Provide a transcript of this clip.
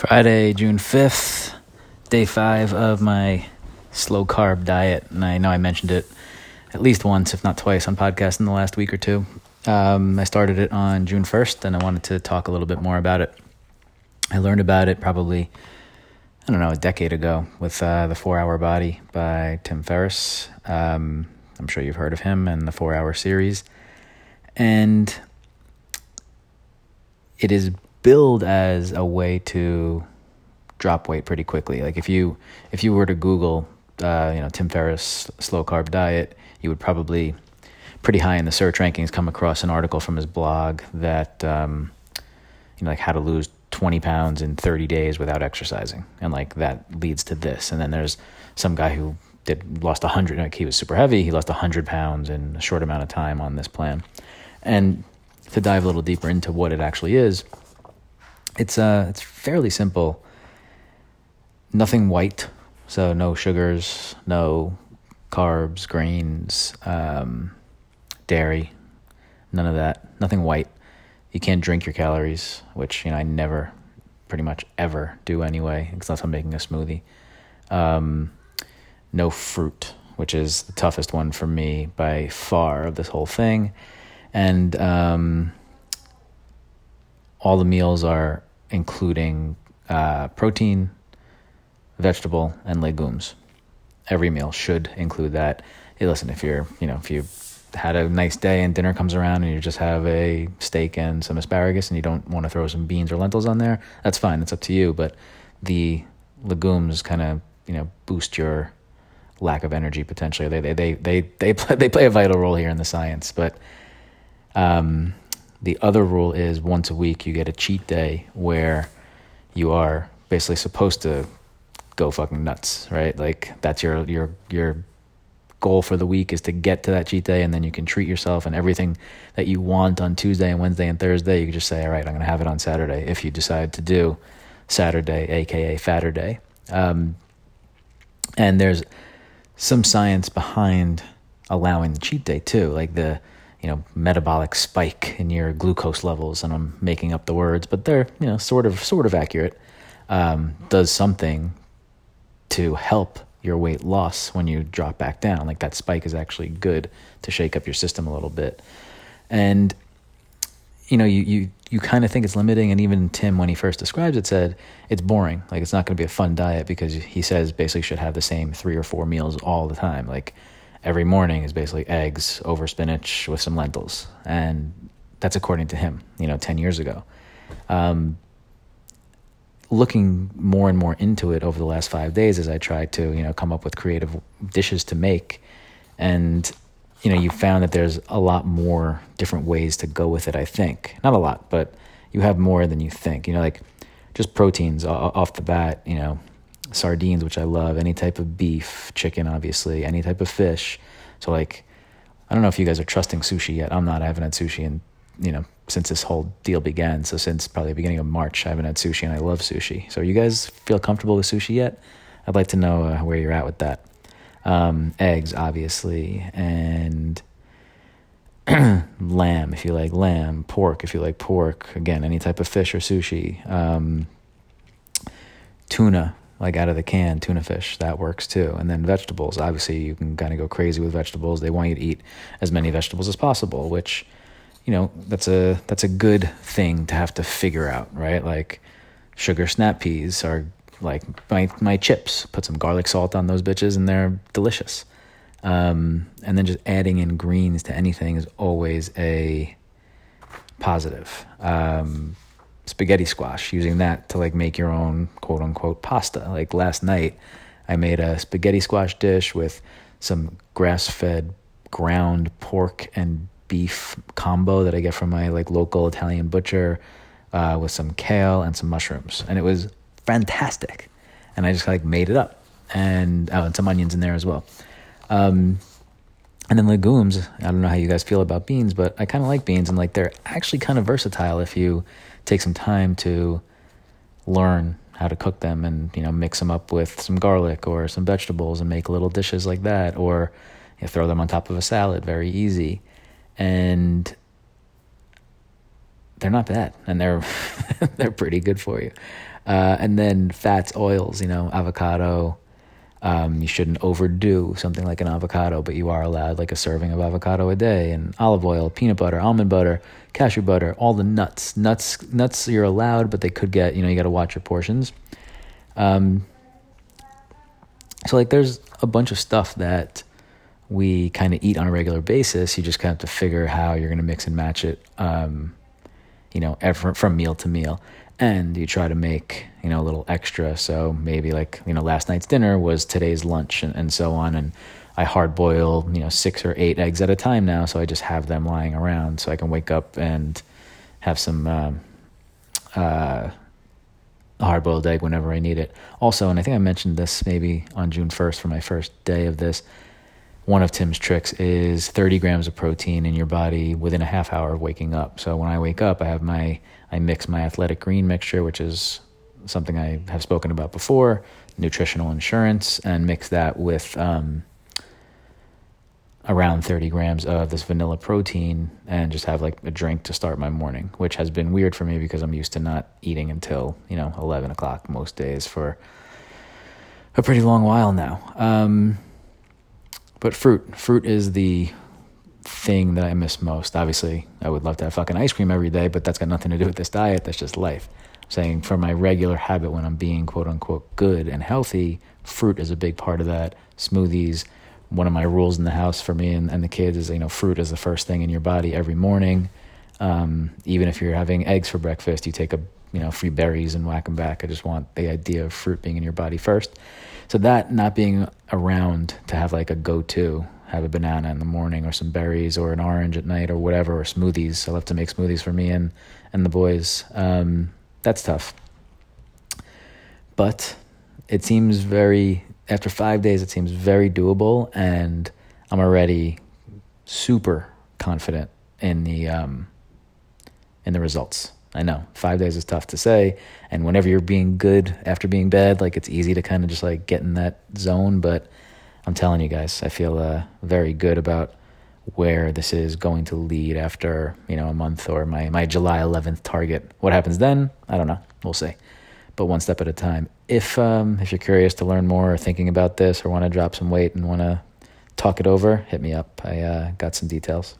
Friday, June 5th, day five of my slow carb diet. And I know I mentioned it at least once, if not twice, on podcast in the last week or two. Um, I started it on June 1st, and I wanted to talk a little bit more about it. I learned about it probably, I don't know, a decade ago with uh, The Four Hour Body by Tim Ferriss. Um, I'm sure you've heard of him and the Four Hour series. And it is billed as a way to drop weight pretty quickly. Like if you if you were to Google, uh, you know, Tim Ferriss slow carb diet, you would probably pretty high in the search rankings come across an article from his blog that um, you know like how to lose 20 pounds in 30 days without exercising. And like that leads to this. And then there's some guy who did lost 100 like he was super heavy. He lost 100 pounds in a short amount of time on this plan. And to dive a little deeper into what it actually is it's uh it's fairly simple. Nothing white, so no sugars, no carbs, grains, um, dairy, none of that. Nothing white. You can't drink your calories, which you know I never, pretty much ever do anyway, unless I'm making a smoothie. Um, no fruit, which is the toughest one for me by far of this whole thing, and um, all the meals are including uh, protein, vegetable, and legumes. Every meal should include that. Hey, listen, if you're, you know, if you had a nice day and dinner comes around and you just have a steak and some asparagus and you don't want to throw some beans or lentils on there, that's fine. It's up to you. But the legumes kind of, you know, boost your lack of energy potentially. They they they they they play, they play a vital role here in the science. But um, the other rule is once a week you get a cheat day where you are basically supposed to go fucking nuts, right? Like that's your your your goal for the week is to get to that cheat day and then you can treat yourself and everything that you want on Tuesday and Wednesday and Thursday, you can just say, all right, I'm going to have it on Saturday if you decide to do Saturday, aka Faturday. Um, and there's some science behind allowing the cheat day too, like the you know, metabolic spike in your glucose levels, and I'm making up the words, but they're you know sort of sort of accurate. Um, does something to help your weight loss when you drop back down. Like that spike is actually good to shake up your system a little bit, and you know you you you kind of think it's limiting. And even Tim, when he first describes it, said it's boring. Like it's not going to be a fun diet because he says basically should have the same three or four meals all the time. Like every morning is basically eggs over spinach with some lentils. And that's according to him, you know, 10 years ago. Um, looking more and more into it over the last five days as I tried to, you know, come up with creative dishes to make. And, you know, you found that there's a lot more different ways to go with it, I think. Not a lot, but you have more than you think. You know, like just proteins off the bat, you know, sardines, which I love, any type of beef, chicken, obviously, any type of fish. So like, I don't know if you guys are trusting sushi yet. I'm not. I haven't had sushi in you know since this whole deal began. So since probably the beginning of March, I haven't had sushi, and I love sushi. So you guys feel comfortable with sushi yet? I'd like to know uh, where you're at with that. Um, eggs, obviously, and lamb if you like lamb, pork if you like pork. Again, any type of fish or sushi. Um, tuna like out of the can tuna fish that works too. And then vegetables obviously you can kind of go crazy with vegetables. They want you to eat as many vegetables as possible which you know that's a that's a good thing to have to figure out right? Like sugar snap peas are like my my chips. Put some garlic salt on those bitches and they're delicious. Um, and then just adding in greens to anything is always a positive. Um, spaghetti squash, using that to like make your own quote unquote pasta. Like last night, I made a spaghetti squash dish with some grass fed ground pork and beef combo that I get from my like local Italian butcher uh, with some kale and some mushrooms. And it was fantastic. And I just like made it up and, oh, and some onions in there as well. Um, and then legumes, I don't know how you guys feel about beans, but I kind of like beans and like they're actually kind of versatile if you take some time to learn how to cook them and you know mix them up with some garlic or some vegetables and make little dishes like that or you know, throw them on top of a salad very easy and they're not bad, and they're they're pretty good for you. Uh, and then fats, oils, you know, avocado. Um, you shouldn't overdo something like an avocado, but you are allowed like a serving of avocado a day, and olive oil, peanut butter, almond butter, cashew butter, all the nuts. Nuts, nuts, you're allowed, but they could get you know you got to watch your portions. Um, so like, there's a bunch of stuff that we kind of eat on a regular basis. You just kind of have to figure how you're going to mix and match it. Um, you know, from meal to meal. And you try to make, you know, a little extra. So maybe like, you know, last night's dinner was today's lunch and, and so on. And I hard boil, you know, six or eight eggs at a time now. So I just have them lying around so I can wake up and have some, um, uh, hard boiled egg whenever I need it. Also, and I think I mentioned this maybe on June 1st for my first day of this one of Tim's tricks is 30 grams of protein in your body within a half hour of waking up. So when I wake up, I have my I mix my athletic green mixture, which is something I have spoken about before, nutritional insurance, and mix that with um, around 30 grams of this vanilla protein and just have like a drink to start my morning, which has been weird for me because I'm used to not eating until, you know, 11 o'clock most days for a pretty long while now. Um, but fruit, fruit is the thing that I miss most. Obviously, I would love to have fucking ice cream every day, but that's got nothing to do with this diet. That's just life. I'm saying for my regular habit when I'm being quote unquote good and healthy, fruit is a big part of that. Smoothies. One of my rules in the house for me and, and the kids is, you know, fruit is the first thing in your body every morning. Um, even if you're having eggs for breakfast, you take a, you know, free berries and whack them back. I just want the idea of fruit being in your body first. So that not being around to have like a go-to, have a banana in the morning or some berries or an orange at night or whatever, or smoothies. I love to make smoothies for me and and the boys. Um, that's tough. But it seems very after five days, it seems very doable, and I'm already super confident in the um, in the results. I know five days is tough to say, and whenever you're being good after being bad, like it's easy to kind of just like get in that zone. But I'm telling you guys, I feel uh, very good about where this is going to lead after you know a month or my my July 11th target. What happens then? I don't know. We'll see. But one step at a time. If um, if you're curious to learn more or thinking about this or want to drop some weight and want to talk it over, hit me up. I uh, got some details.